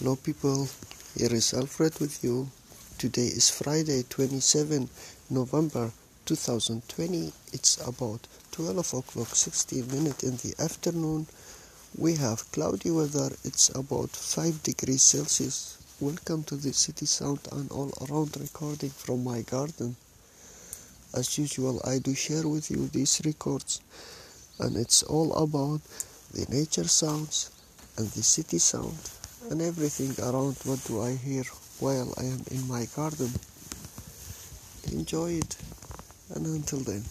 Hello people, here is Alfred with you. Today is Friday 27 November 2020. It's about 12 o'clock 16 minutes in the afternoon. We have cloudy weather. It's about 5 degrees Celsius. Welcome to the City Sound and all around recording from my garden. As usual, I do share with you these records and it's all about the nature sounds and the city sound and everything around what do I hear while I am in my garden. Enjoy it and until then.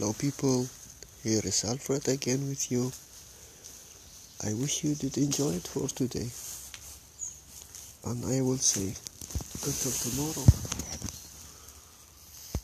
Hello people, here is Alfred again with you. I wish you did enjoy it for today. And I will say until tomorrow.